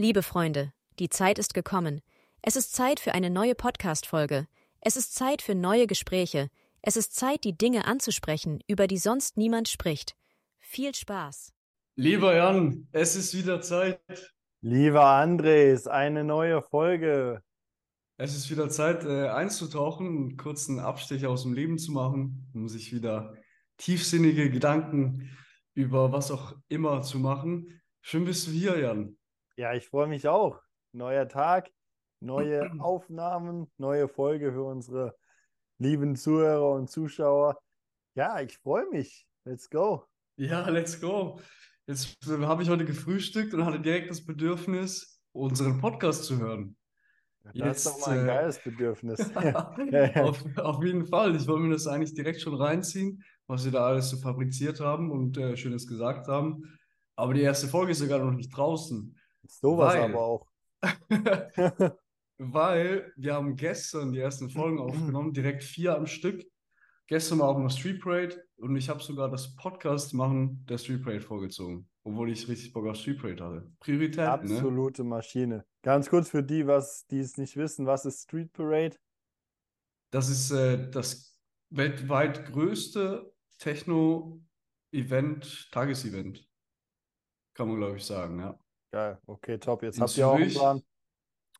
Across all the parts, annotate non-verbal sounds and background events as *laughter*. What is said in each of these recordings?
Liebe Freunde, die Zeit ist gekommen. Es ist Zeit für eine neue Podcast-Folge. Es ist Zeit für neue Gespräche. Es ist Zeit, die Dinge anzusprechen, über die sonst niemand spricht. Viel Spaß. Lieber Jan, es ist wieder Zeit. Lieber Andres, eine neue Folge. Es ist wieder Zeit, äh, einzutauchen, einen kurzen Abstich aus dem Leben zu machen, um sich wieder tiefsinnige Gedanken über was auch immer zu machen. Schön bist du hier, Jan. Ja, ich freue mich auch. Neuer Tag, neue *clears throat* Aufnahmen, neue Folge für unsere lieben Zuhörer und Zuschauer. Ja, ich freue mich. Let's go. Ja, let's go. Jetzt habe ich heute gefrühstückt und hatte direkt das Bedürfnis, unseren Podcast zu hören. Das Jetzt, ist doch mal ein äh, geiles Bedürfnis. *laughs* auf, auf, jeden Fall. Ich wollte mir das eigentlich direkt schon reinziehen, was wir da alles so fabriziert haben und äh, Schönes gesagt haben. Aber die erste Folge ist sogar noch nicht draußen. Sowas weil, aber auch. *laughs* *laughs* weil wir haben gestern die ersten Folgen aufgenommen, direkt vier am Stück. Gestern war auch noch Street Parade und ich habe sogar das Podcast machen der Street Parade vorgezogen, obwohl ich richtig Bock auf Street Parade hatte. Priorität. Ne? Absolute ne? Maschine. Ganz kurz für die, was die es nicht wissen, was ist Street Parade? Das ist äh, das weltweit größte Techno-Event, Tagesevent. Kann man, glaube ich, sagen, ja. Geil, okay, top. Jetzt In habt ihr auch einen Plan.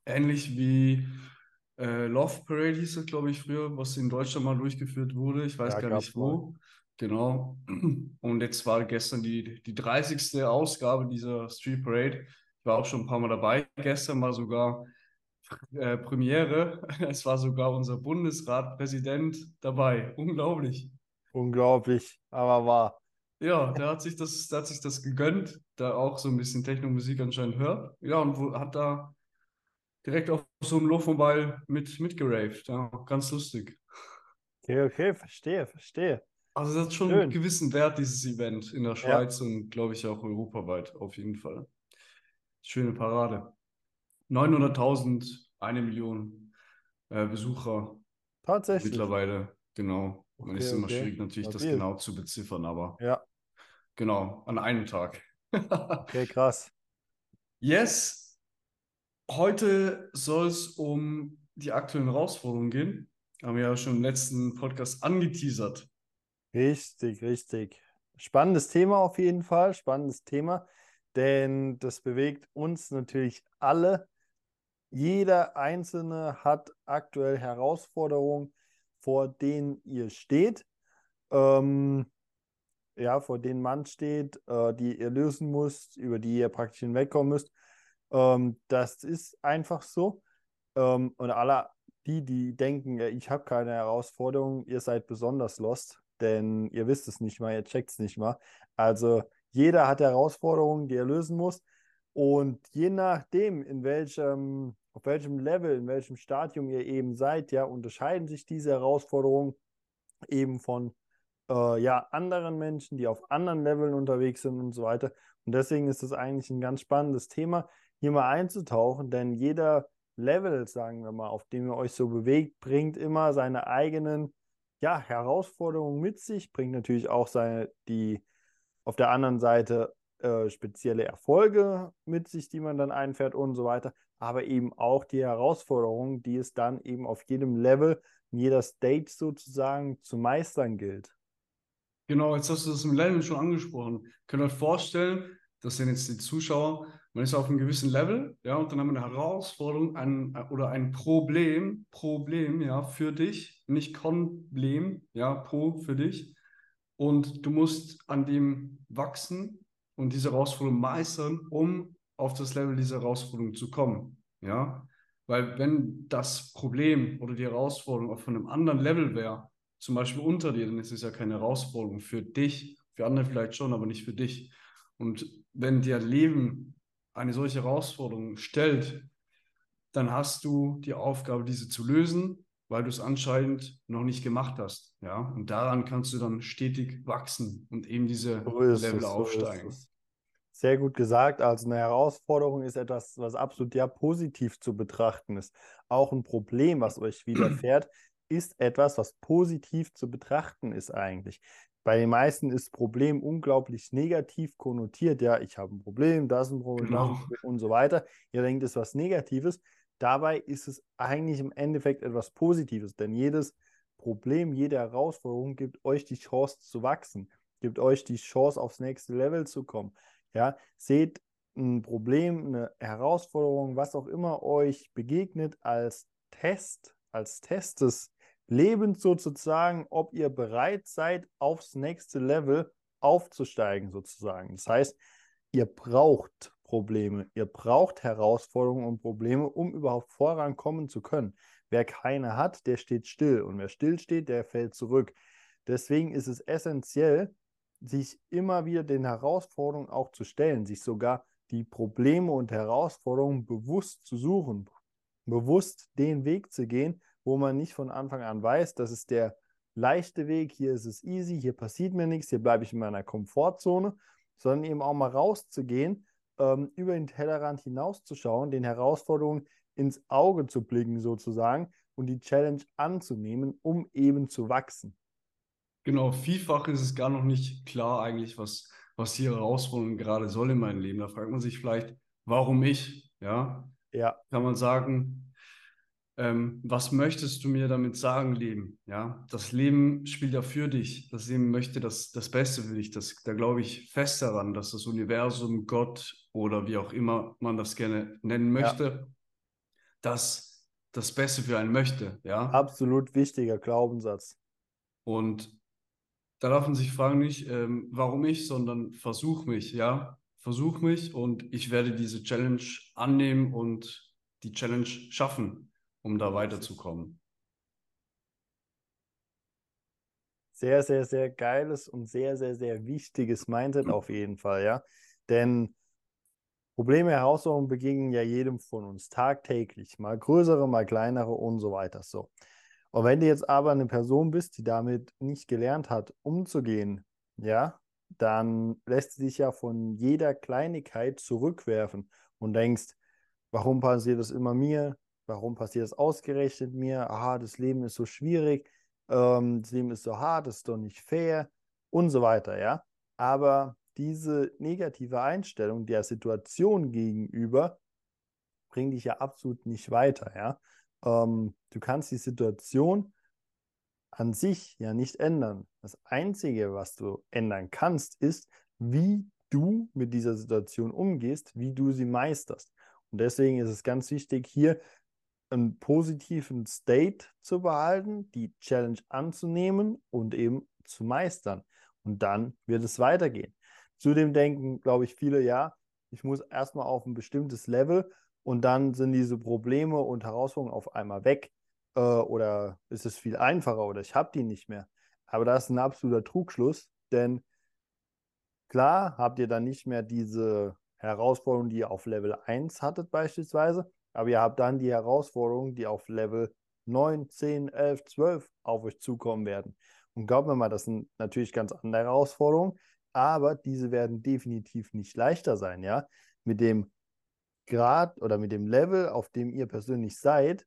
Ähnlich wie äh, Love Parade hieß es, glaube ich, früher, was in Deutschland mal durchgeführt wurde. Ich weiß ja, gar nicht wo. Mal. Genau. *clears throat* Und jetzt war gestern die, die 30. Ausgabe dieser Street Parade. Ich war auch schon ein paar Mal dabei. Gestern war sogar äh, Premiere. *laughs* Es war sogar unser Bundesratpräsident dabei. Unglaublich. Unglaublich, aber wahr. Ja, der hat sich das, der hat sich das gegönnt, da auch so ein bisschen Techno-Musik anscheinend hört. Ja, und wo, hat da direkt auf so einem Low-Mobile mit, mitgeraved. Ja, ganz lustig. Okay, okay, verstehe, verstehe. Also das hat schon Schön. einen gewissen Wert, dieses Event in der Schweiz ja. und glaube ich auch europaweit auf jeden Fall. Schöne Parade. 900.000, eine Million äh, Besucher. Tatsächlich. Mittlerweile, genau. Okay, ist immer okay. schwierig natürlich, das genau zu beziffern, aber ja. Genau, an einem Tag. *laughs* okay, krass. Yes. Heute soll es um die aktuellen Herausforderungen gehen. Haben wir ja schon im letzten Podcast angeteasert. Richtig, richtig. Spannendes Thema auf jeden Fall, spannendes Thema, denn das bewegt uns natürlich alle. Jeder Einzelne hat aktuell Herausforderungen, vor denen ihr steht. Ähm, ja, vor denen man steht, äh, die ihr lösen müsst, über die ihr praktisch hinwegkommen müsst. Ähm, das ist einfach so. Ähm, und alle die, die denken, ich habe keine Herausforderung, ihr seid besonders lost, denn ihr wisst es nicht mal, ihr checkt es nicht mal. Also jeder hat Herausforderungen, die er lösen muss. Und je nachdem, in welchem, auf welchem Level, in welchem Stadium ihr eben seid, ja, unterscheiden sich diese Herausforderungen eben von äh, ja, anderen Menschen, die auf anderen Leveln unterwegs sind und so weiter. Und deswegen ist es eigentlich ein ganz spannendes Thema, hier mal einzutauchen, denn jeder Level, sagen wir mal, auf dem ihr euch so bewegt, bringt immer seine eigenen ja, Herausforderungen mit sich, bringt natürlich auch seine, die auf der anderen Seite äh, spezielle Erfolge mit sich, die man dann einfährt und so weiter, aber eben auch die Herausforderungen, die es dann eben auf jedem Level, in jeder Stage sozusagen zu meistern gilt. Genau, jetzt hast du das im Level schon angesprochen. Könnt ihr euch vorstellen, das sind jetzt die Zuschauer, man ist auf einem gewissen Level, ja, und dann haben wir eine Herausforderung ein, oder ein Problem, Problem, ja, für dich, nicht Problem, ja, Pro für dich. Und du musst an dem wachsen und diese Herausforderung meistern, um auf das Level dieser Herausforderung zu kommen, ja. Weil wenn das Problem oder die Herausforderung von einem anderen Level wäre, zum Beispiel unter dir, dann ist es ja keine Herausforderung für dich, für andere vielleicht schon, aber nicht für dich. Und wenn dir Leben eine solche Herausforderung stellt, dann hast du die Aufgabe, diese zu lösen, weil du es anscheinend noch nicht gemacht hast. Ja? Und daran kannst du dann stetig wachsen und eben diese so Level es, aufsteigen. So Sehr gut gesagt. Also eine Herausforderung ist etwas, was absolut ja positiv zu betrachten ist. Auch ein Problem, was euch *clears throat* widerfährt, ist etwas, was positiv zu betrachten ist eigentlich. bei den meisten ist Problem unglaublich negativ konnotiert. Ja, ich habe ein Problem, das ist ein Problem, Genau. und so weiter. Ihr denkt, es ist was Negatives. Dabei ist es eigentlich im Endeffekt etwas Positives, denn jedes Problem, jede Herausforderung gibt euch die Chance zu wachsen, gibt euch die Chance, aufs nächste Level zu kommen. Ja, seht ein Problem, eine Herausforderung, was auch immer euch begegnet, als Test, als Test des Lebens sozusagen, ob ihr bereit seid, aufs nächste Level aufzusteigen sozusagen. Das heißt, ihr braucht Probleme, ihr braucht Herausforderungen und Probleme, um überhaupt vorankommen zu können. Wer keine hat, der steht still und wer still steht, der fällt zurück. Deswegen ist es essentiell, sich immer wieder den Herausforderungen auch zu stellen, sich sogar die Probleme und Herausforderungen bewusst zu suchen, bewusst den Weg zu gehen, wo man nicht von Anfang an weiß, das ist der leichte Weg, hier ist es easy, hier passiert mir nichts, hier bleibe ich in meiner Komfortzone, sondern eben auch mal rauszugehen, ähm, über den Tellerrand hinauszuschauen, den Herausforderungen ins Auge zu blicken sozusagen und die Challenge anzunehmen, um eben zu wachsen. Genau, vielfach ist es gar noch nicht klar eigentlich, was, was die Herausforderung gerade soll in meinem Leben. Da fragt man sich vielleicht, warum ich? Ja, Ja, kann man sagen, ähm, was möchtest du mir damit sagen, Leben? Ja, das Leben spielt ja für dich. Das Leben möchte das, das Beste für dich. Das, da glaube ich fest daran, dass das Universum, Gott oder wie auch immer man das gerne nennen möchte, das das Beste für einen möchte. Ja, absolut wichtiger Glaubenssatz. und da darf man sich fragen nicht, ähm, warum ich, sondern versuch mich, ja. Versuch mich und ich werde diese Challenge annehmen und die Challenge schaffen, um da weiterzukommen. Sehr, sehr, sehr geiles und sehr, sehr, sehr wichtiges Mindset auf jeden Fall, ja. Denn Probleme, Herausforderungen begegnen ja jedem von uns tagtäglich. Mal größere, mal kleinere und so weiter. So. Und wenn du jetzt aber eine Person bist, die damit nicht gelernt hat, umzugehen, ja, dann lässt sie dich ja von jeder Kleinigkeit zurückwerfen und denkst, warum passiert das immer mir? Warum passiert das ausgerechnet mir? Aha, das Leben ist so schwierig, ähm, das Leben ist so hart, das ist doch nicht fair und so weiter, ja. Aber diese negative Einstellung der Situation gegenüber bringt dich ja absolut nicht weiter, ja. Ähm, du kannst die Situation an sich ja nicht ändern. Das Einzige, was du ändern kannst, ist, wie du mit dieser Situation umgehst, wie du sie meisterst. Und deswegen ist es ganz wichtig, hier einen positiven State zu behalten, die Challenge anzunehmen und eben zu meistern. Und dann wird es weitergehen. Zudem denken, glaube ich, viele, ja, ich muss erstmal auf ein bestimmtes Level und dann sind diese Probleme und Herausforderungen auf einmal weg äh, oder ist es viel einfacher oder ich habe die nicht mehr. Aber das ist ein absoluter Trugschluss, denn klar habt ihr dann nicht mehr diese Herausforderung, die ihr auf Level 1 hattet beispielsweise, aber ihr habt dann die Herausforderungen, die auf Level 9, 10, 11, 12 auf euch zukommen werden. Und glaubt mir mal, das sind natürlich ganz andere Herausforderungen, aber diese werden definitiv nicht leichter sein, ja. Mit dem Grad oder mit dem Level, auf dem ihr persönlich seid,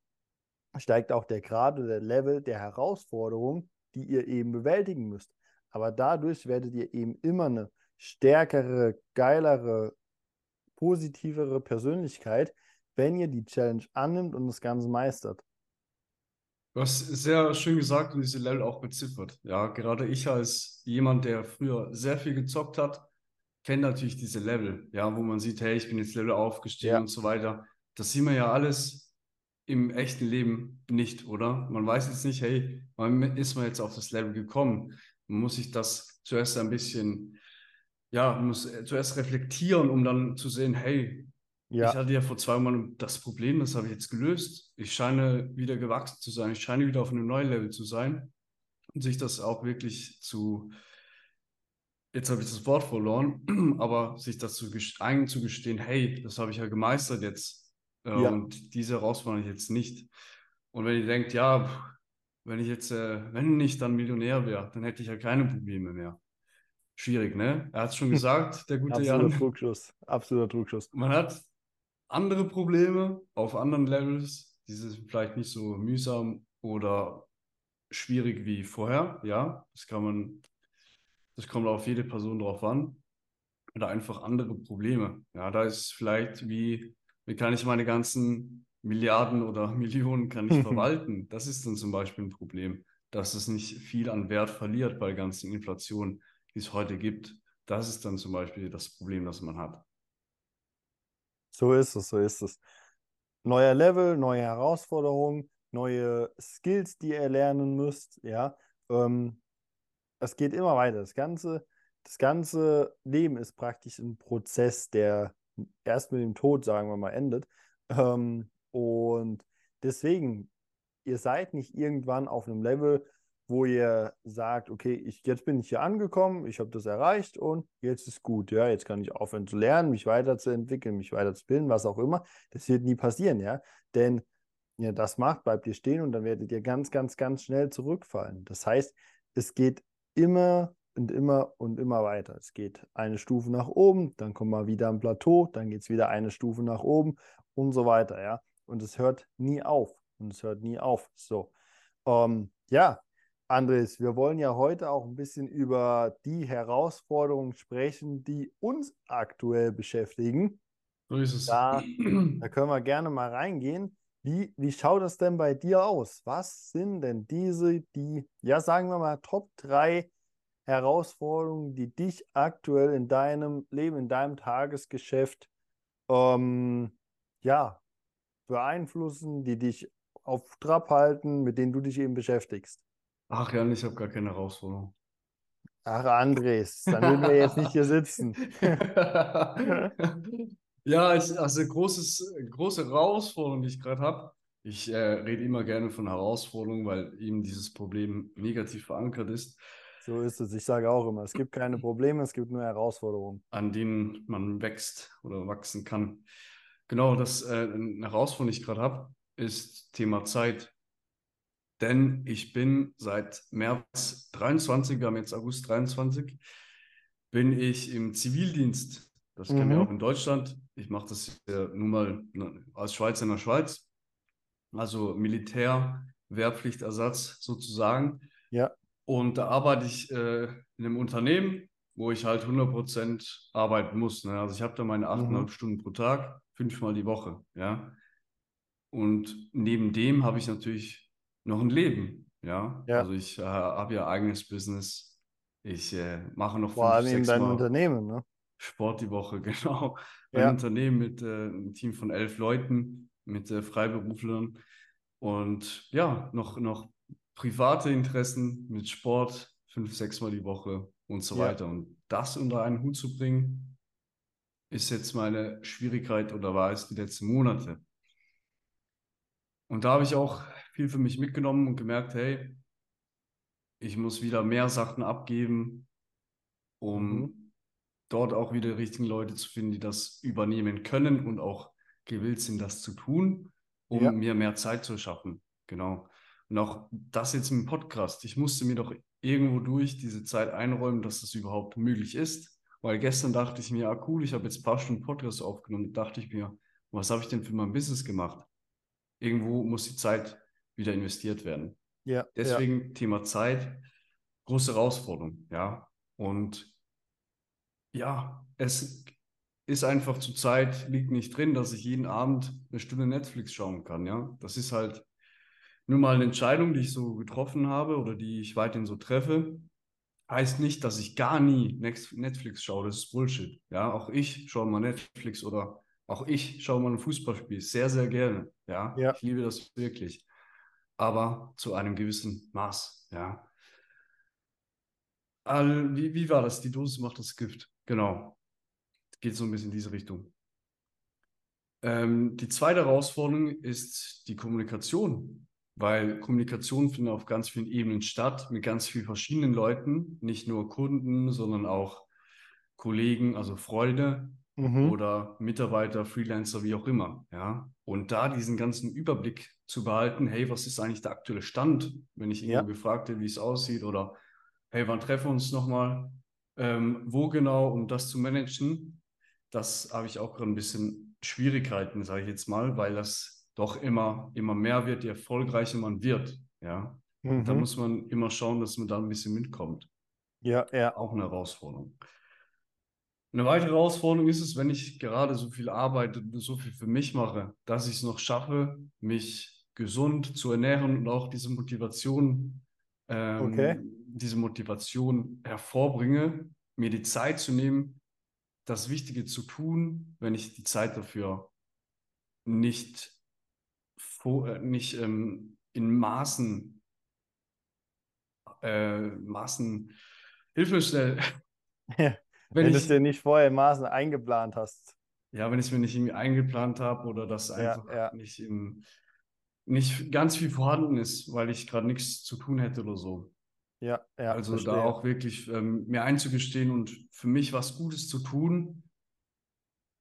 steigt auch der Grad oder der Level der Herausforderung, die ihr eben bewältigen müsst. Aber dadurch werdet ihr eben immer eine stärkere, geilere, positivere Persönlichkeit, wenn ihr die Challenge annimmt und das Ganze meistert. Du hast sehr schön gesagt und diese Level auch beziffert. Ja, gerade ich als jemand, der früher sehr viel gezockt hat, kenne natürlich diese Level, ja, wo man sieht, hey, ich bin jetzt Level aufgestiegen Ja. und so weiter. Das sieht man ja alles im echten Leben nicht, oder? Man weiß jetzt nicht, hey, wann ist man jetzt auf das Level gekommen? Man muss sich das zuerst ein bisschen, ja, muss zuerst reflektieren, um dann zu sehen, hey, ich Ja, hatte ja vor zwei Monaten das Problem, das habe ich jetzt gelöst. Ich scheine wieder gewachsen zu sein. Ich scheine wieder auf einem neuen Level zu sein. Und sich das auch wirklich zu, jetzt habe ich das Wort verloren, *clears throat* aber sich das zu gest- einzugestehen, hey, das habe ich ja gemeistert jetzt. Äh, Ja. Und diese Herausforderung jetzt nicht. Und wenn ihr denkt, ja, wenn ich jetzt, äh, wenn nicht dann Millionär wäre, dann hätte ich ja keine Probleme mehr. Schwierig, ne? Er hat es schon *laughs* gesagt, der gute absoluter Jan. Trugschluss. Absoluter Trugschluss. Man hat andere Probleme auf anderen Levels, die sind vielleicht nicht so mühsam oder schwierig wie vorher. Ja, das kann man Das kommt auf jede Person drauf an. Oder einfach andere Probleme. Ja, da ist vielleicht wie, wie kann ich meine ganzen Milliarden oder *laughs* Millionen kann ich *laughs* verwalten? Das ist dann zum Beispiel ein Problem, dass es nicht viel an Wert verliert bei der ganzen Inflation, die es heute gibt. Das ist dann zum Beispiel das Problem, das man hat. So ist es, so ist es. Neuer Level, neue Herausforderungen, neue Skills, die ihr lernen müsst, ja. Ähm, es geht immer weiter. Das ganze, das ganze Leben ist praktisch ein Prozess, der erst mit dem Tod, sagen wir mal, endet. Ähm, und deswegen, ihr seid nicht irgendwann auf einem Level, wo ihr sagt, okay, ich, jetzt bin ich hier angekommen, ich habe das erreicht und jetzt ist gut, ja, jetzt kann ich aufhören zu lernen, mich weiterzuentwickeln, mich weiterzubilden, was auch immer. Das wird nie passieren, ja, denn ja, das macht, bleibt ihr stehen und dann werdet ihr ganz, ganz, ganz schnell zurückfallen. Das heißt, es geht immer und immer und immer weiter. Es geht eine Stufe nach oben, dann kommt mal wieder ein Plateau, dann geht es wieder eine Stufe nach oben und so weiter, ja. Und es hört nie auf. Und es hört nie auf. So. Ähm, ja, Andres, wir wollen ja heute auch ein bisschen über die Herausforderungen sprechen, die uns aktuell beschäftigen. So ist es. Da, *clears throat* da können wir gerne mal reingehen. Wie, wie schaut das denn bei dir aus? Was sind denn diese, die, ja, sagen wir mal, Top 3 Herausforderungen, die dich aktuell in deinem Leben, in deinem Tagesgeschäft, ähm, ja, beeinflussen, die dich auf Trab halten, mit denen du dich eben beschäftigst? Ach ja, ich habe gar keine Herausforderung. Ach, Andres, dann würden wir jetzt nicht hier sitzen. *laughs* ja, ich, also großes, große Herausforderung, die ich gerade habe. Ich äh, rede immer gerne von Herausforderungen, weil eben dieses Problem negativ verankert ist. So ist es. Ich sage auch immer, es gibt keine Probleme, es gibt nur Herausforderungen. An denen man wächst oder wachsen kann. Genau, das äh, eine Herausforderung, die ich gerade habe, ist Thema Zeit. Denn ich bin seit März 23, wir haben jetzt August 23, bin ich im Zivildienst. Das mhm. kennen wir mhm. auch in Deutschland. Ich mache das ja nun mal ne, als Schweizer in der Schweiz. Also Militär, Wehrpflichtersatz sozusagen. Ja. Und da arbeite ich äh, in einem Unternehmen, wo ich halt 100% arbeiten muss. Ne? Also ich habe da meine 8,5 mhm. Stunden pro Tag, fünfmal die Woche. Ja. Und neben dem habe ich natürlich noch ein Leben. Ja, ja. also ich äh, habe ja eigenes Business. Ich äh, mache noch Vor allem in deinem Unternehmen, ne? Sport die Woche, *laughs* genau. Ein ja. Unternehmen mit äh, einem Team von elf Leuten, mit äh, Freiberuflern und ja, noch, noch private Interessen mit Sport, fünf, sechs Mal die Woche und so ja. weiter. Und das unter einen Hut zu bringen, ist jetzt meine Schwierigkeit oder war es die letzten Monate. Und da habe ich auch viel für mich mitgenommen und gemerkt, hey, ich muss wieder mehr Sachen abgeben, um mhm. dort auch wieder die richtigen Leute zu finden, die das übernehmen können und auch gewillt sind, das zu tun, um ja. mir mehr Zeit zu schaffen. Genau. Und auch das jetzt im Podcast. Ich musste mir doch irgendwo durch diese Zeit einräumen, dass das überhaupt möglich ist. Weil gestern dachte ich mir, ah cool, ich habe jetzt ein paar Stunden Podcast aufgenommen. Da dachte ich mir, was habe ich denn für mein Business gemacht? Irgendwo muss die Zeit wieder investiert werden. Ja. Deswegen ja. Thema Zeit, große Herausforderung, ja. Und ja, es ist einfach zur Zeit, liegt nicht drin, dass ich jeden Abend eine Stunde Netflix schauen kann, ja. Das ist halt nur mal eine Entscheidung, die ich so getroffen habe oder die ich weiterhin so treffe. Heißt nicht, dass ich gar nie Netflix schaue, das ist Bullshit. Ja, auch ich schaue mal Netflix oder auch ich schaue mal ein Fußballspiel sehr, sehr gerne. Ja, ja. ich liebe das wirklich aber zu einem gewissen Maß. Ja. All, wie, wie war das? Die Dosis macht das Gift. Genau. Geht so ein bisschen in diese Richtung. Ähm, die zweite Herausforderung ist die Kommunikation, weil Kommunikation findet auf ganz vielen Ebenen statt, mit ganz vielen verschiedenen Leuten, nicht nur Kunden, sondern auch Kollegen, also Freunde, mhm. oder Mitarbeiter, Freelancer, wie auch immer. Ja? Und da diesen ganzen Überblick zu behalten, hey, was ist eigentlich der aktuelle Stand, wenn ich irgendwo ja. gefragt wie es aussieht oder hey, wann treffen wir uns nochmal, ähm, wo genau, um das zu managen, das habe ich auch gerade ein bisschen Schwierigkeiten, sage ich jetzt mal, weil das doch immer, immer mehr wird, je erfolgreicher man wird. Ja? Mhm. Da muss man immer schauen, dass man da ein bisschen mitkommt. Ja, ja. Auch eine Herausforderung. Eine weitere Herausforderung ist es, wenn ich gerade so viel arbeite, so viel für mich mache, dass ich es noch schaffe, mich gesund zu ernähren und auch diese Motivation, ähm, Okay. diese Motivation hervorbringe, mir die Zeit zu nehmen, das Wichtige zu tun, wenn ich die Zeit dafür nicht, äh, nicht ähm, in Maßen, äh, Maßen, hilf mir schnell. Wenn, Wenn du es dir nicht vorher in Maßen eingeplant hast. ja, wenn ich es mir nicht irgendwie eingeplant habe oder das Ja, einfach ja. nicht in, nicht ganz viel vorhanden ist, weil ich gerade nichts zu tun hätte oder so. Ja, ja, Also verstehe. da auch wirklich ähm, mir einzugestehen und für mich was Gutes zu tun,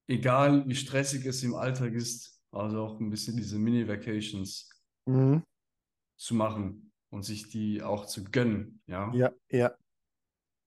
egal wie stressig es im Alltag ist, also auch ein bisschen diese Mini-Vacations Mhm. zu machen und sich die auch zu gönnen, ja. Ja, ja.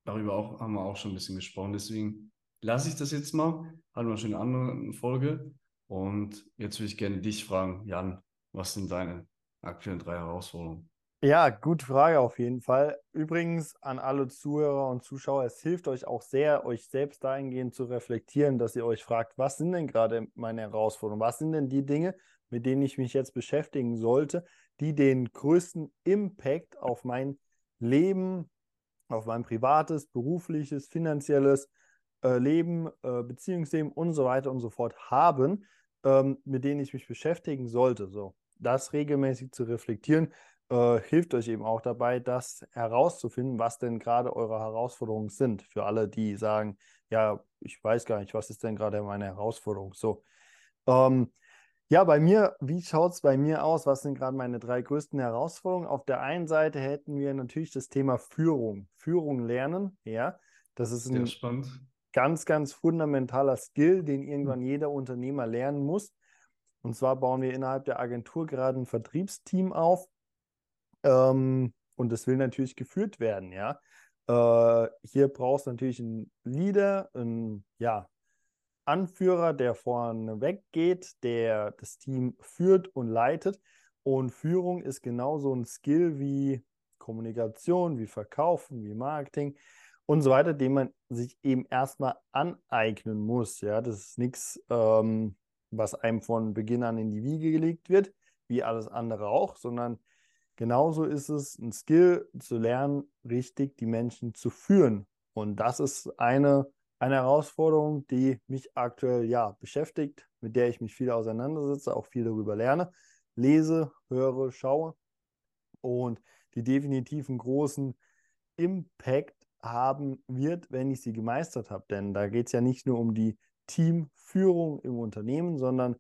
Darüber auch, haben wir auch schon ein bisschen gesprochen. Deswegen lasse ich das jetzt mal. Hatten wir schon eine andere Folge. Und jetzt würde ich gerne dich fragen, Jan, was sind deine aktuellen drei Herausforderungen? Ja, gute Frage auf jeden Fall. Übrigens an alle Zuhörer und Zuschauer, es hilft euch auch sehr, euch selbst dahingehend zu reflektieren, dass ihr euch fragt, was sind denn gerade meine Herausforderungen? Was sind denn die Dinge, mit denen ich mich jetzt beschäftigen sollte, die den größten Impact auf mein Leben, auf mein privates, berufliches, finanzielles äh, Leben, äh, Beziehungsleben und so weiter und so fort haben, ähm, mit denen ich mich beschäftigen sollte. So, das regelmäßig zu reflektieren, äh, hilft euch eben auch dabei, das herauszufinden, was denn gerade eure Herausforderungen sind. Für alle, die sagen, ja, ich weiß gar nicht, was ist denn gerade meine Herausforderung? So. Ähm, ja, bei mir, wie schaut es bei mir aus? Was sind gerade meine drei größten Herausforderungen? Auf der einen Seite hätten wir natürlich das Thema Führung. Führung lernen, ja. Das ist ein ganz, ganz fundamentaler Skill, den irgendwann jeder Unternehmer lernen muss. Und zwar bauen wir innerhalb der Agentur gerade ein Vertriebsteam auf. Ähm, und das will natürlich geführt werden, ja. Äh, hier brauchst du natürlich einen Leader, einen ja, Anführer, der vorne weggeht, der das Team führt und leitet. Und Führung ist genauso ein Skill wie Kommunikation, wie Verkaufen, wie Marketing und so weiter, den man sich eben erstmal aneignen muss. Ja, das ist nichts, ähm, was einem von Beginn an in die Wiege gelegt wird, wie alles andere auch, sondern genauso ist es ein Skill zu lernen, richtig die Menschen zu führen. Und das ist eine, eine Herausforderung, die mich aktuell ja beschäftigt, mit der ich mich viel auseinandersetze, auch viel darüber lerne, lese, höre, schaue und die definitiv einen großen Impact haben wird, wenn ich sie gemeistert habe. Denn da geht es ja nicht nur um die Teamführung im Unternehmen, sondern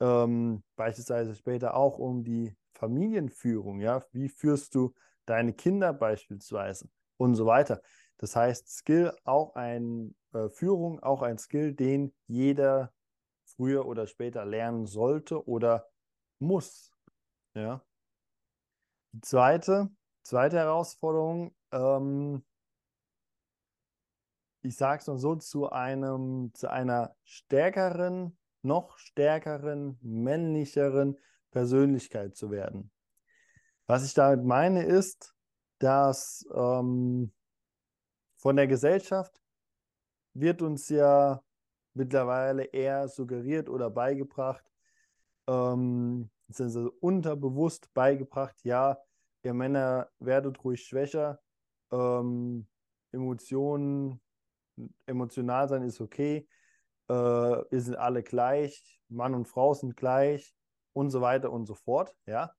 ähm, beispielsweise später auch um die Familienführung. Ja, wie führst du deine Kinder beispielsweise und so weiter. Das heißt, Skill auch ein äh, Führung, auch ein Skill, den jeder früher oder später lernen sollte oder muss. Ja. Die zweite, zweite Herausforderung, ähm, ich sage es mal so, zu einem, zu einer stärkeren, noch stärkeren, männlicheren Persönlichkeit zu werden. Was ich damit meine, ist, dass ähm, von der Gesellschaft wird uns ja mittlerweile eher suggeriert oder beigebracht, ähm, beziehungsweise unterbewusst beigebracht, ja, ihr Männer werdet ruhig schwächer, ähm, Emotionen, emotional sein ist okay, äh, wir sind alle gleich, Mann und Frau sind gleich und so weiter und so fort, ja.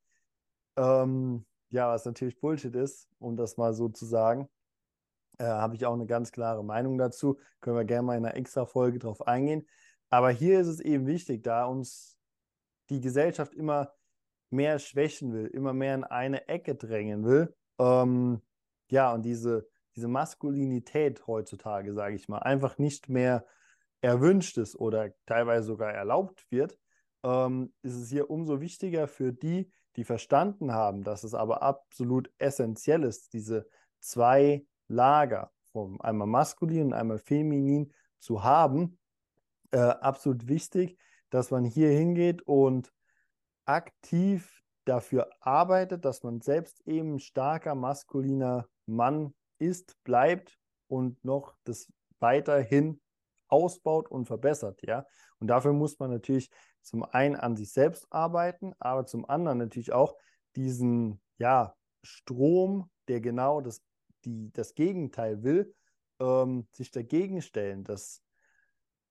Ähm, ja, was natürlich Bullshit ist, um das mal so zu sagen, äh, habe ich auch eine ganz klare Meinung dazu. Können wir gerne mal in einer extra Folge drauf eingehen. Aber hier ist es eben wichtig, da uns die Gesellschaft immer mehr schwächen will, immer mehr in eine Ecke drängen will. Ähm, ja, und diese, diese Maskulinität heutzutage, sage ich mal, einfach nicht mehr erwünscht ist oder teilweise sogar erlaubt wird, ähm, ist es hier umso wichtiger für die, die verstanden haben, dass es aber absolut essentiell ist, diese zwei Lager, vom einmal maskulin und einmal feminin zu haben, äh, absolut wichtig, dass man hier hingeht und aktiv dafür arbeitet, dass man selbst eben starker maskuliner Mann ist, bleibt und noch das weiterhin ausbaut und verbessert, ja. Und dafür muss man natürlich zum einen an sich selbst arbeiten, aber zum anderen natürlich auch diesen, ja, Strom, der genau das, die, das Gegenteil will, ähm, sich dagegen stellen, das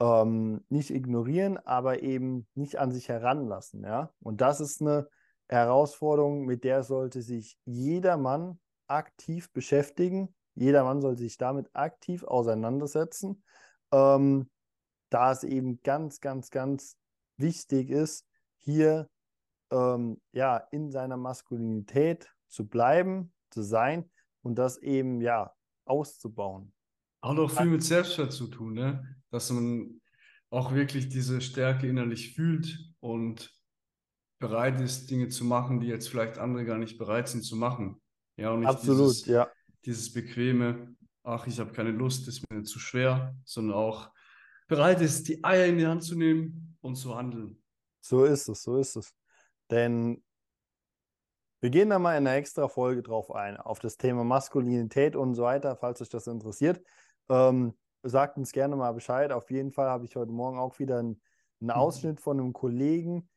ähm, nicht ignorieren, aber eben nicht an sich heranlassen, ja. Und das ist eine Herausforderung, mit der sollte sich jeder Mann aktiv beschäftigen. Jeder Mann sollte sich damit aktiv auseinandersetzen, ähm, da es eben ganz, ganz, ganz wichtig ist, hier ähm, ja in seiner Maskulinität zu bleiben, zu sein und das eben ja auszubauen. Hat auch viel mit Selbstwert zu tun, ne? Dass man auch wirklich diese Stärke innerlich fühlt und bereit ist, Dinge zu machen, die jetzt vielleicht andere gar nicht bereit sind zu machen. Ja, und nicht Absolut, dieses, ja. dieses bequeme, ach, ich habe keine Lust, ist mir zu schwer, sondern auch bereit ist, die Eier in die Hand zu nehmen und zu handeln. So ist es, so ist es. Denn wir gehen da mal in einer extra Folge drauf ein, auf das Thema Maskulinität und so weiter, falls euch das interessiert. Ähm, sagt uns gerne mal Bescheid. Auf jeden Fall habe ich heute Morgen auch wieder einen, einen mhm. Ausschnitt von einem Kollegen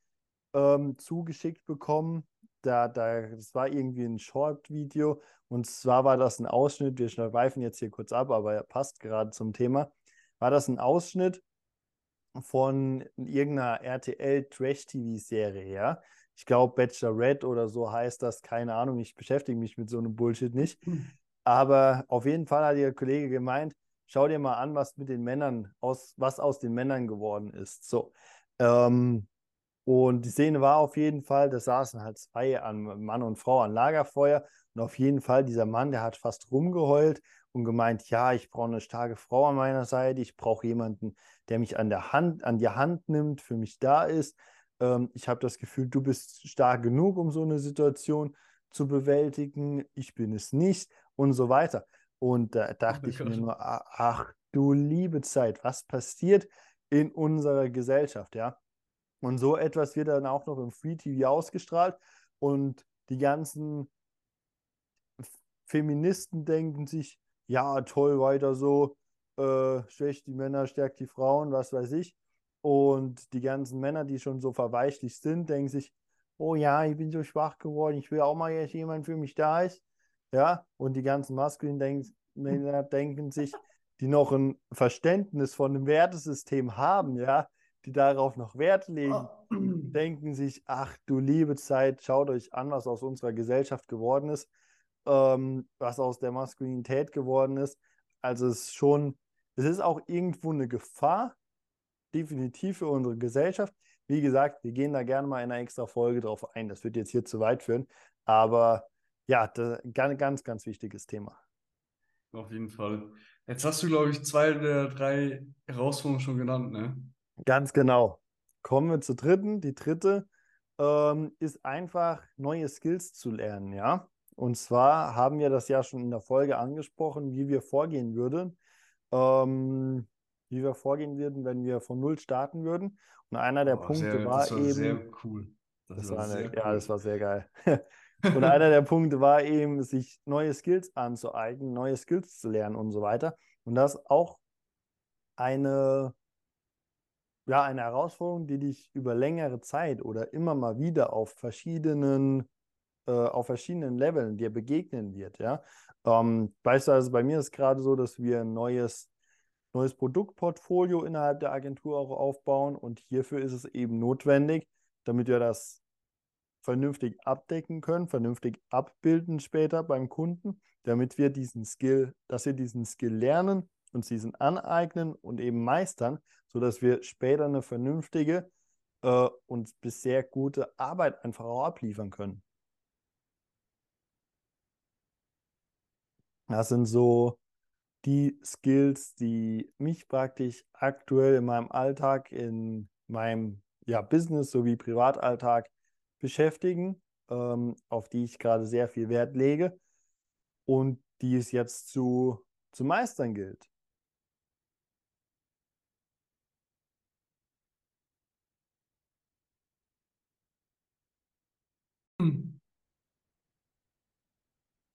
ähm, zugeschickt bekommen. Da, da, das war irgendwie ein Short-Video und zwar war das ein Ausschnitt, wir schweifen jetzt hier kurz ab, aber er passt gerade zum Thema. War das ein Ausschnitt von irgendeiner RTL-Trash-TV-Serie, ja? Ich glaube, Bachelorette oder so heißt das, keine Ahnung, ich beschäftige mich mit so einem Bullshit nicht. Hm. Aber auf jeden Fall hat ihr Kollege gemeint, schau dir mal an, was mit den Männern aus, was aus den Männern geworden ist. So. Ähm, und die Szene war auf jeden Fall, da saßen halt zwei an Mann und Frau an Lagerfeuer. Und auf jeden Fall, dieser Mann, der hat fast rumgeheult und gemeint, ja, ich brauche eine starke Frau an meiner Seite, ich brauche jemanden, der mich an der Hand, an die Hand nimmt, für mich da ist. Ähm, ich habe das Gefühl, du bist stark genug, um so eine Situation zu bewältigen. Ich bin es nicht und so weiter. Und da dachte oh ich Gott. mir nur, ach du liebe Zeit, was passiert in unserer Gesellschaft, ja? Und so etwas wird dann auch noch im Free TV ausgestrahlt und die ganzen Feministen denken sich, ja, toll, weiter so, äh, schwächt die Männer, stärkt die Frauen, was weiß ich. Und die ganzen Männer, die schon so verweichlicht sind, denken sich, oh ja, ich bin so schwach geworden, ich will auch mal, dass jemand für mich da ist. Ja, und die ganzen maskulinen denk Männer denken sich, die noch ein Verständnis von dem Wertesystem haben, ja, die darauf noch Wert legen, oh. denken sich, ach du liebe Zeit, schaut euch an, was aus unserer Gesellschaft geworden ist, ähm, was aus der Maskulinität geworden ist. Also es ist schon, es ist auch irgendwo eine Gefahr, definitiv für unsere Gesellschaft. Wie gesagt, wir gehen da gerne mal in einer extra Folge drauf ein. Das wird jetzt hier zu weit führen. Aber ja, das, ganz, ganz, ganz wichtiges Thema. Auf jeden Fall. Jetzt hast du, glaube ich, zwei der drei Herausforderungen schon genannt, ne? Ganz genau. Kommen wir zur dritten. Die dritte ähm, ist einfach neue Skills zu lernen, ja. Und zwar haben wir das ja schon in der Folge angesprochen, wie wir vorgehen würden, ähm, wie wir vorgehen würden, wenn wir von null starten würden. Und einer der oh, Punkte sehr, war, das war eben. Sehr cool. Das, das war, eine, Ja, das war sehr geil. *laughs* und einer der Punkte war eben, sich neue Skills anzueignen, neue Skills zu lernen und so weiter. Und das auch eine ja, eine Herausforderung, die dich über längere Zeit oder immer mal wieder auf verschiedenen, äh, auf verschiedenen Leveln dir begegnen wird. Ja? Ähm, beispielsweise bei mir ist es gerade so, dass wir ein neues, neues Produktportfolio innerhalb der Agentur auch aufbauen und hierfür ist es eben notwendig, damit wir das vernünftig abdecken können, vernünftig abbilden später beim Kunden, damit wir diesen Skill, dass wir diesen Skill lernen, uns diesen aneignen und eben meistern, sodass wir später eine vernünftige äh, und bis sehr gute Arbeit einfach auch abliefern können. Das sind so die Skills, die mich praktisch aktuell in meinem Alltag, in meinem ja, Business sowie Privatalltag beschäftigen, ähm, auf die ich gerade sehr viel Wert lege und die es jetzt zu, zu meistern gilt.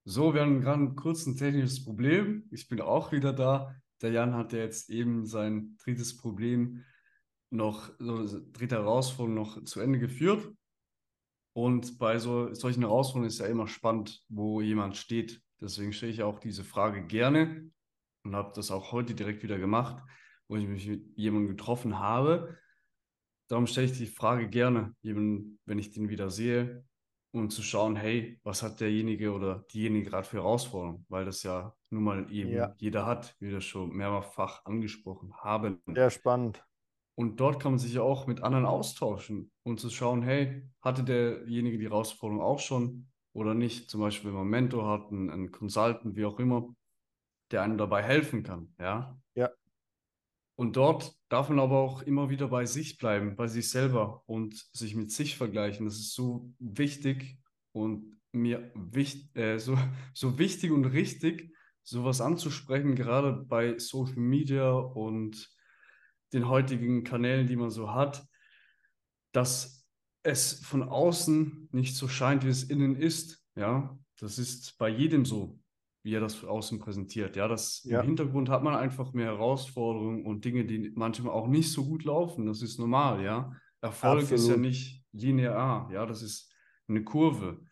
So, wir haben gerade ein kurzes technisches Problem. Ich bin auch wieder da. Der Jan hat ja jetzt eben sein drittes Problem noch, so dritte Herausforderung noch zu Ende geführt. Und bei so, solchen Herausforderungen ist ja immer spannend, wo jemand steht. Deswegen stelle ich auch diese Frage gerne und habe das auch heute direkt wieder gemacht, wo ich mich mit jemandem getroffen habe. Darum stelle ich die Frage gerne, eben, wenn ich den wieder sehe, um zu schauen, hey, was hat derjenige oder diejenige gerade für Herausforderungen, weil das ja nun mal eben ja. jeder hat, wie wir das schon mehrfach angesprochen haben. Sehr spannend. Und dort kann man sich ja auch mit anderen austauschen und zu schauen, hey, hatte derjenige die Herausforderung auch schon oder nicht? Zum Beispiel, wenn man einen Mentor hat, einen, einen Consultant, wie auch immer, der einem dabei helfen kann, ja? Und dort darf man aber auch immer wieder bei sich bleiben, bei sich selber und sich mit sich vergleichen. Das ist so wichtig und mir wichtig, äh, so, *laughs* so wichtig und richtig, sowas anzusprechen, gerade bei Social Media und den heutigen Kanälen, die man so hat, dass es von außen nicht so scheint, wie es innen ist. Ja, das ist bei jedem so wie er das außen präsentiert. Ja, das ja. im Hintergrund hat man einfach mehr Herausforderungen und Dinge, die manchmal auch nicht so gut laufen. Das ist normal, ja. Erfolg Absolut. ist ja nicht linear, ja, das ist eine Kurve.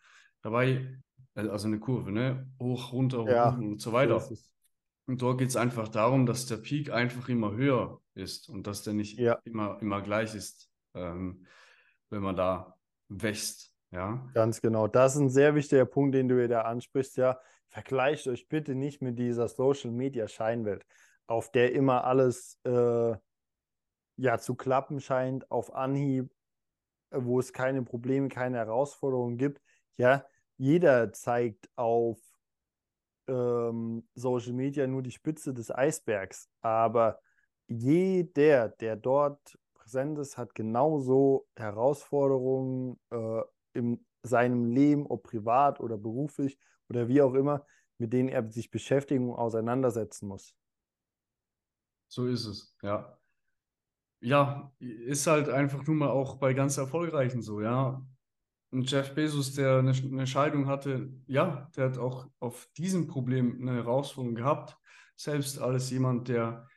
Dabei, äh, also eine Kurve, ne? Hoch, runter, ja, hoch und so weiter. So und dort geht es einfach darum, dass der Peak einfach immer höher ist und dass der nicht ja. immer, immer gleich ist, ähm, wenn man da wächst. Ja. Ganz genau. Das ist ein sehr wichtiger Punkt, den du hier da ansprichst, ja vergleicht euch bitte nicht mit dieser Social Media Scheinwelt, auf der immer alles äh, ja zu klappen scheint, auf Anhieb, wo es keine Probleme, keine Herausforderungen gibt. Ja, jeder zeigt auf ähm, Social Media nur die Spitze des Eisbergs, aber jeder, der dort präsent ist, hat genauso Herausforderungen äh, in seinem Leben, ob privat oder beruflich oder wie auch immer, mit denen er sich beschäftigen und auseinandersetzen muss. So ist es, ja. Ja, ist halt einfach nun mal auch bei ganz Erfolgreichen so, ja. Und Jeff Bezos, der eine, eine Scheidung hatte, ja, der hat auch auf diesem Problem eine Herausforderung gehabt. Selbst als jemand, der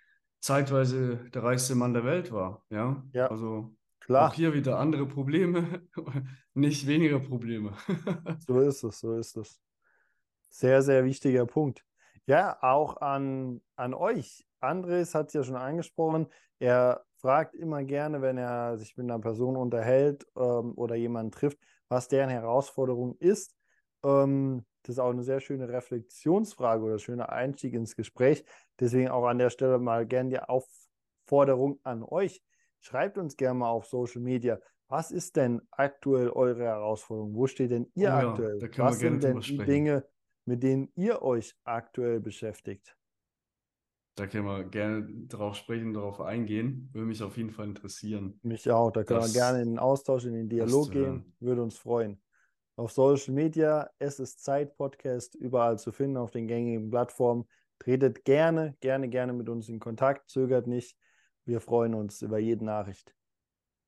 zeitweise der reichste Mann der Welt war, ja. Ja. Also Klar. auch hier wieder andere Probleme, *laughs* nicht weniger Probleme. *laughs* so ist es, so ist es. Sehr, sehr wichtiger Punkt. Ja, auch an, an euch. Andres hat es ja schon angesprochen. Er fragt immer gerne, wenn er sich mit einer Person unterhält ähm, oder jemanden trifft, was deren Herausforderung ist. Ähm, das ist auch eine sehr schöne Reflexionsfrage oder schöner Einstieg ins Gespräch. Deswegen auch an der Stelle mal gerne die Aufforderung an euch. Schreibt uns gerne mal auf Social Media. Was ist denn aktuell eure Herausforderung? Wo steht denn ihr oh ja, aktuell? Was sind denn die Dinge, mit denen ihr euch aktuell beschäftigt? Da können wir gerne drauf sprechen, darauf eingehen. Würde mich auf jeden Fall interessieren. Mich auch. Da können wir gerne in den Austausch, in den Dialog gehen. Würde uns freuen. Auf Social Media, es ist Zeit Podcast, überall zu finden auf den gängigen Plattformen. Tretet gerne, gerne, gerne mit uns in Kontakt. Zögert nicht. Wir freuen uns über jede Nachricht.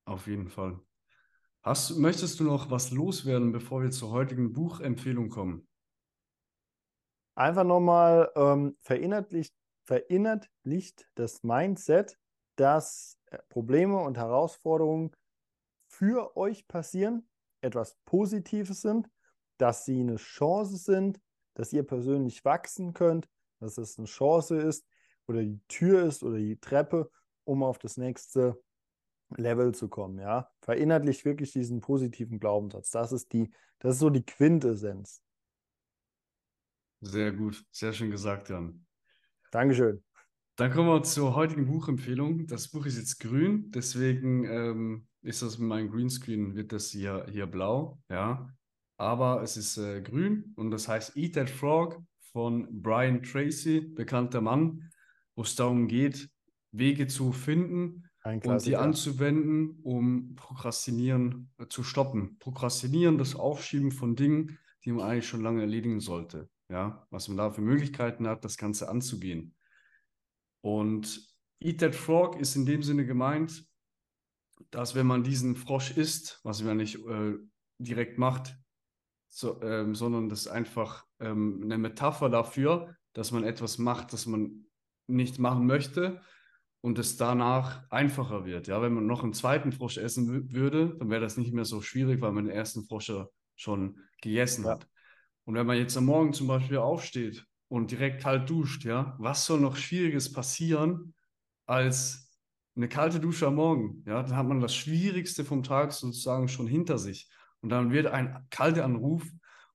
Auf jeden Fall. Hast, möchtest du noch was loswerden, bevor wir zur heutigen Buchempfehlung kommen? Einfach nochmal ähm, verinnerlicht, verinnerlicht das Mindset, dass äh, Probleme und Herausforderungen für euch passieren, etwas Positives sind, dass sie eine Chance sind, dass ihr persönlich wachsen könnt, dass es eine Chance ist oder die Tür ist oder die Treppe, um auf das nächste Level zu kommen. Ja, verinnerlicht wirklich diesen positiven Glaubenssatz. Das ist die, das ist so die Quintessenz. Sehr gut, sehr schön gesagt, Jan. Dankeschön. Dann kommen wir zur heutigen Buchempfehlung. Das Buch ist jetzt grün, deswegen ähm, ist das mit meinem Greenscreen, wird das hier, hier blau, ja. Aber es ist äh, grün und das heißt Eat That Frog von Brian Tracy, bekannter Mann, wo es darum geht, Wege zu finden und die anzuwenden, um Prokrastinieren äh, zu stoppen. Prokrastinieren, das Aufschieben von Dingen, die man eigentlich schon lange erledigen sollte ja, was man da für Möglichkeiten hat, das Ganze anzugehen. Und Eat That Frog ist in dem Sinne gemeint, dass wenn man diesen Frosch isst, was man nicht äh, direkt macht, so, ähm, sondern das ist einfach ähm, eine Metapher dafür, dass man etwas macht, das man nicht machen möchte und es danach einfacher wird. Ja, wenn man noch einen zweiten Frosch essen würde, dann wäre das nicht mehr so schwierig, weil man den ersten Frosch schon gegessen ja. hat. Und wenn man jetzt am Morgen zum Beispiel aufsteht und direkt kalt duscht, ja, was soll noch Schwieriges passieren als eine kalte Dusche am Morgen? Ja, dann hat man das Schwierigste vom Tag sozusagen schon hinter sich. Und dann wird ein kalter Anruf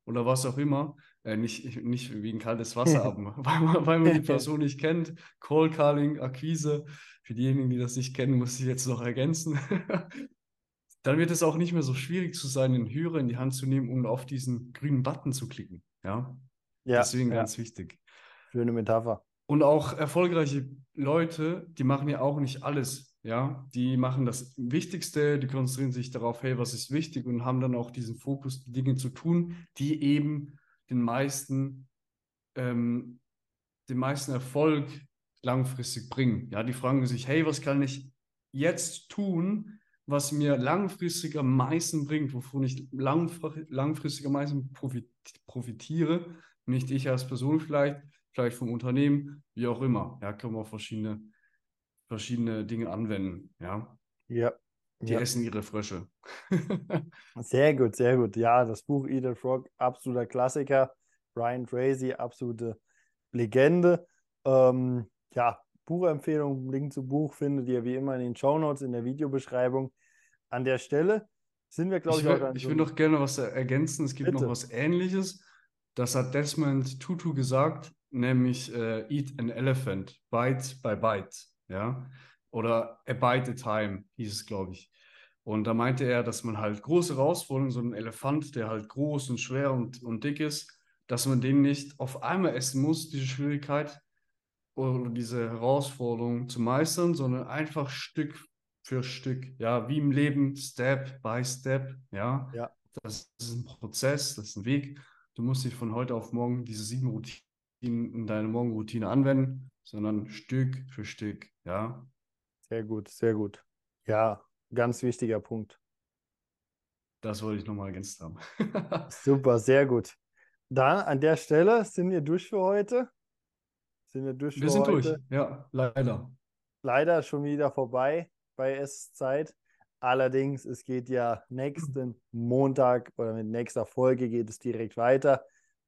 oder was auch immer, äh, nicht, nicht wie ein kaltes Wasser *laughs* ab, weil man, weil man die *laughs* Person nicht kennt. Cold Calling, Akquise. Für diejenigen, die das nicht kennen, muss ich jetzt noch ergänzen. *laughs* dann wird es auch nicht mehr so schwierig zu sein, den Hörer in die Hand zu nehmen und auf diesen grünen Button zu klicken. Ja, ja deswegen ja. ganz wichtig. Schöne Metapher. Und auch erfolgreiche Leute, die machen ja auch nicht alles. Ja, die machen das Wichtigste, die konzentrieren sich darauf, hey, was ist wichtig und haben dann auch diesen Fokus, Dinge zu tun, die eben den meisten, ähm, den meisten Erfolg langfristig bringen. Ja, die fragen sich, hey, was kann ich jetzt tun, was mir langfristig am meisten bringt, wovon ich langfristig am meisten profitiere, nicht ich als Person vielleicht, vielleicht vom Unternehmen, wie auch immer. Ja, kann man verschiedene verschiedene Dinge anwenden. Ja. Ja. Die ja. essen ihre Frösche. *laughs* sehr gut, sehr gut. Ja, das Buch Eat a Frog, absoluter Klassiker. Brian Tracy, absolute Legende. Ähm, ja, Buchempfehlung, Link zum Buch findet ihr wie immer in den Show Notes in der Videobeschreibung. An der Stelle sind wir, glaube ich, ich will, Ich will noch gerne was ergänzen. Es gibt Bitte. noch was Ähnliches. Das hat Desmond Tutu gesagt, nämlich äh, Eat an Elephant, Bite by Bite ja, oder A Bite a Time hieß es, glaube ich. Und da meinte er, dass man halt große Herausforderungen, so ein Elefant, der halt groß und schwer und, und dick ist, dass man den nicht auf einmal essen muss, diese Schwierigkeit oder diese Herausforderung zu meistern, sondern einfach Stück für Stück, ja, wie im Leben, Step by Step, ja. ja. Das ist ein Prozess, das ist ein Weg. Du musst dich von heute auf morgen diese sieben Routinen in deine Morgenroutine anwenden sondern Stück für Stück, ja. Sehr gut, sehr gut. Ja, ganz wichtiger Punkt. Das wollte ich nochmal ergänzt haben. *laughs* Super, sehr gut. Dann an der Stelle sind wir durch für heute. Sind wir durch wir für heute? Sind durch, ja, leider. Leider schon wieder vorbei bei S-Zeit. Allerdings, es geht ja nächsten Montag oder mit nächster Folge geht es direkt weiter.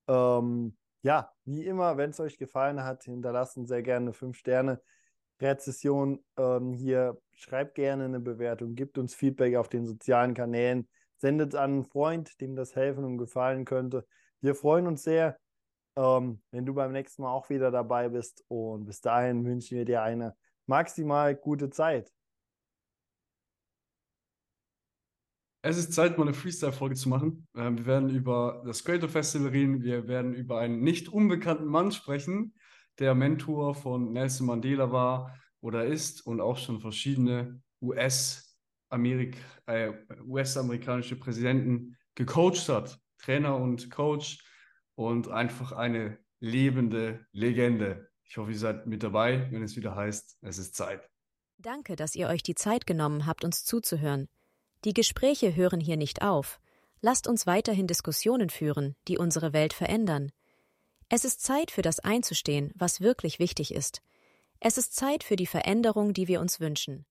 Ähm, ja, wie immer, wenn es euch gefallen hat, hinterlasst sehr gerne eine 5-Sterne-Rezession ähm, hier. Schreibt gerne eine Bewertung, gibt uns Feedback auf den sozialen Kanälen, sendet es an einen Freund, dem das helfen und gefallen könnte. Wir freuen uns sehr, ähm, wenn du beim nächsten Mal auch wieder dabei bist. Und bis dahin wünschen wir dir eine maximal gute Zeit. Es ist Zeit, mal eine Freestyle-Folge zu machen. Ähm, wir werden über das Creator Festival reden. Wir werden über einen nicht unbekannten Mann sprechen, der Mentor von Nelson Mandela war oder ist und auch schon verschiedene US-Amerik äh, US-amerikanische Präsidenten gecoacht hat. Trainer und Coach und einfach eine lebende Legende. Ich hoffe, ihr seid mit dabei, wenn es wieder heißt, es ist Zeit. Danke, dass ihr euch die Zeit genommen habt, uns zuzuhören. Die Gespräche hören hier nicht auf. Lasst uns weiterhin Diskussionen führen, die unsere Welt verändern. Es ist Zeit für das einzustehen, was wirklich wichtig ist. Es ist Zeit für die Veränderung, die wir uns wünschen.